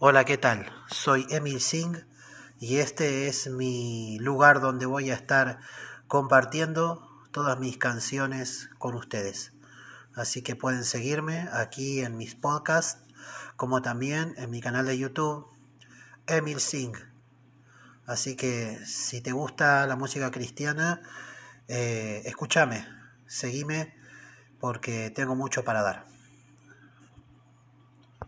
Hola, ¿qué tal? Soy Emil Singh y este es mi lugar donde voy a estar compartiendo todas mis canciones con ustedes. Así que pueden seguirme aquí en mis podcasts, como también en mi canal de YouTube, Emil Singh. Así que si te gusta la música cristiana, eh, escúchame, seguime porque tengo mucho para dar.